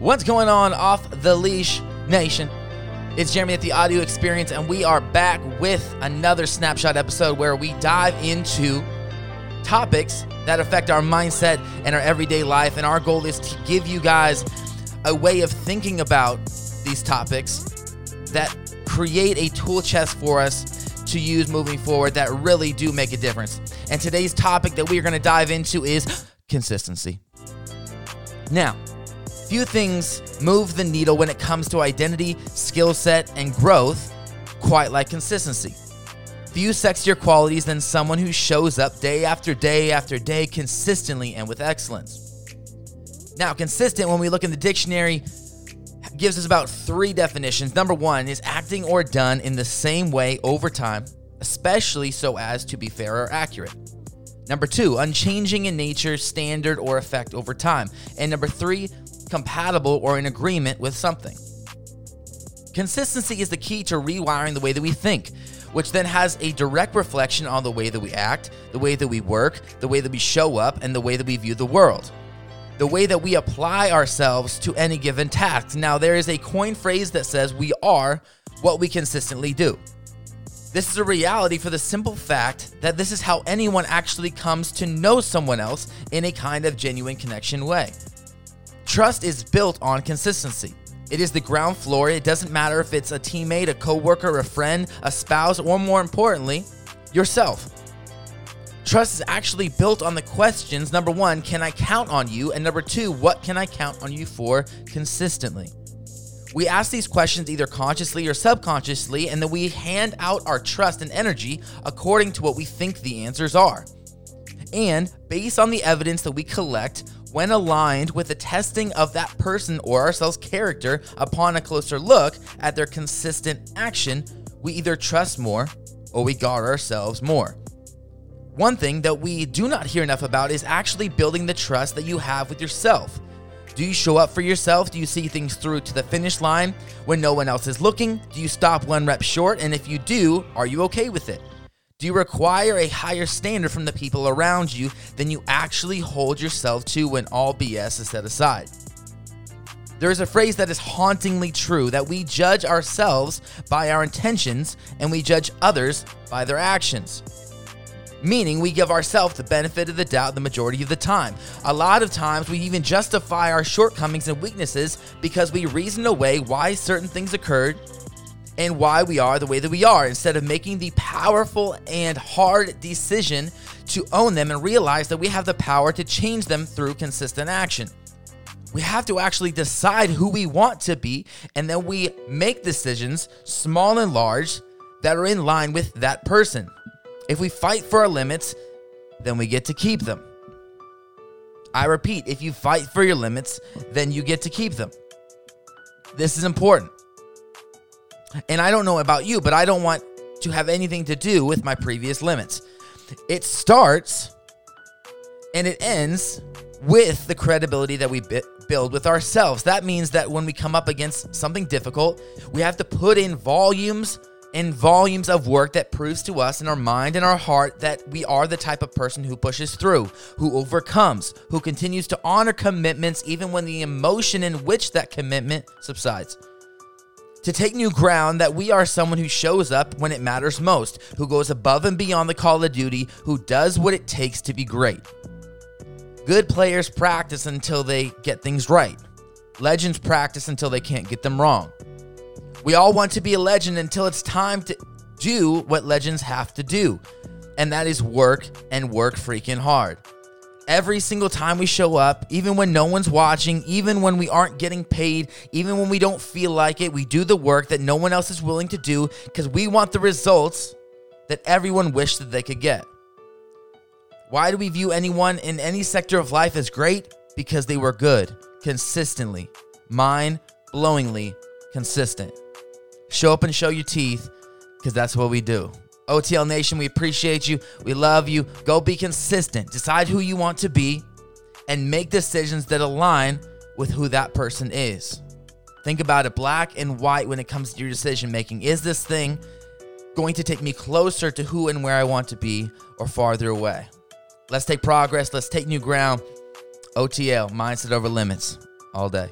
What's going on off the leash nation? It's Jeremy at the Audio Experience, and we are back with another snapshot episode where we dive into topics that affect our mindset and our everyday life. And our goal is to give you guys a way of thinking about these topics that create a tool chest for us to use moving forward that really do make a difference. And today's topic that we are going to dive into is consistency. Now, few things move the needle when it comes to identity, skill set, and growth quite like consistency. Few sexier qualities than someone who shows up day after day after day consistently and with excellence. Now, consistent, when we look in the dictionary, gives us about three definitions. Number one is acting or done in the same way over time, especially so as to be fair or accurate. Number two, unchanging in nature, standard, or effect over time. And number three, compatible or in agreement with something. Consistency is the key to rewiring the way that we think, which then has a direct reflection on the way that we act, the way that we work, the way that we show up, and the way that we view the world. The way that we apply ourselves to any given task. Now, there is a coin phrase that says we are what we consistently do. This is a reality for the simple fact that this is how anyone actually comes to know someone else in a kind of genuine connection way. Trust is built on consistency. It is the ground floor. It doesn't matter if it's a teammate, a coworker, a friend, a spouse, or more importantly, yourself. Trust is actually built on the questions number one, can I count on you? And number two, what can I count on you for consistently? We ask these questions either consciously or subconsciously, and then we hand out our trust and energy according to what we think the answers are. And based on the evidence that we collect, when aligned with the testing of that person or ourselves' character upon a closer look at their consistent action, we either trust more or we guard ourselves more. One thing that we do not hear enough about is actually building the trust that you have with yourself. Do you show up for yourself? Do you see things through to the finish line when no one else is looking? Do you stop one rep short? And if you do, are you okay with it? Do you require a higher standard from the people around you than you actually hold yourself to when all BS is set aside? There is a phrase that is hauntingly true that we judge ourselves by our intentions and we judge others by their actions. Meaning, we give ourselves the benefit of the doubt the majority of the time. A lot of times, we even justify our shortcomings and weaknesses because we reason away why certain things occurred and why we are the way that we are instead of making the powerful and hard decision to own them and realize that we have the power to change them through consistent action. We have to actually decide who we want to be, and then we make decisions, small and large, that are in line with that person. If we fight for our limits, then we get to keep them. I repeat, if you fight for your limits, then you get to keep them. This is important. And I don't know about you, but I don't want to have anything to do with my previous limits. It starts and it ends with the credibility that we build with ourselves. That means that when we come up against something difficult, we have to put in volumes and volumes of work that proves to us in our mind and our heart that we are the type of person who pushes through, who overcomes, who continues to honor commitments even when the emotion in which that commitment subsides to take new ground that we are someone who shows up when it matters most, who goes above and beyond the call of duty, who does what it takes to be great. Good players practice until they get things right. Legends practice until they can't get them wrong. We all want to be a legend until it's time to do what legends have to do, and that is work and work freaking hard every single time we show up, even when no one's watching, even when we aren't getting paid, even when we don't feel like it, we do the work that no one else is willing to do because we want the results that everyone wished that they could get. Why do we view anyone in any sector of life as great? Because they were good, consistently, mind blowingly consistent. Show up and show your teeth because that's what we do. OTL Nation, we appreciate you. We love you. Go be consistent. Decide who you want to be and make decisions that align with who that person is. Think about it black and white when it comes to your decision making. Is this thing going to take me closer to who and where I want to be or farther away? Let's take progress. Let's take new ground. OTL, mindset over limits, all day.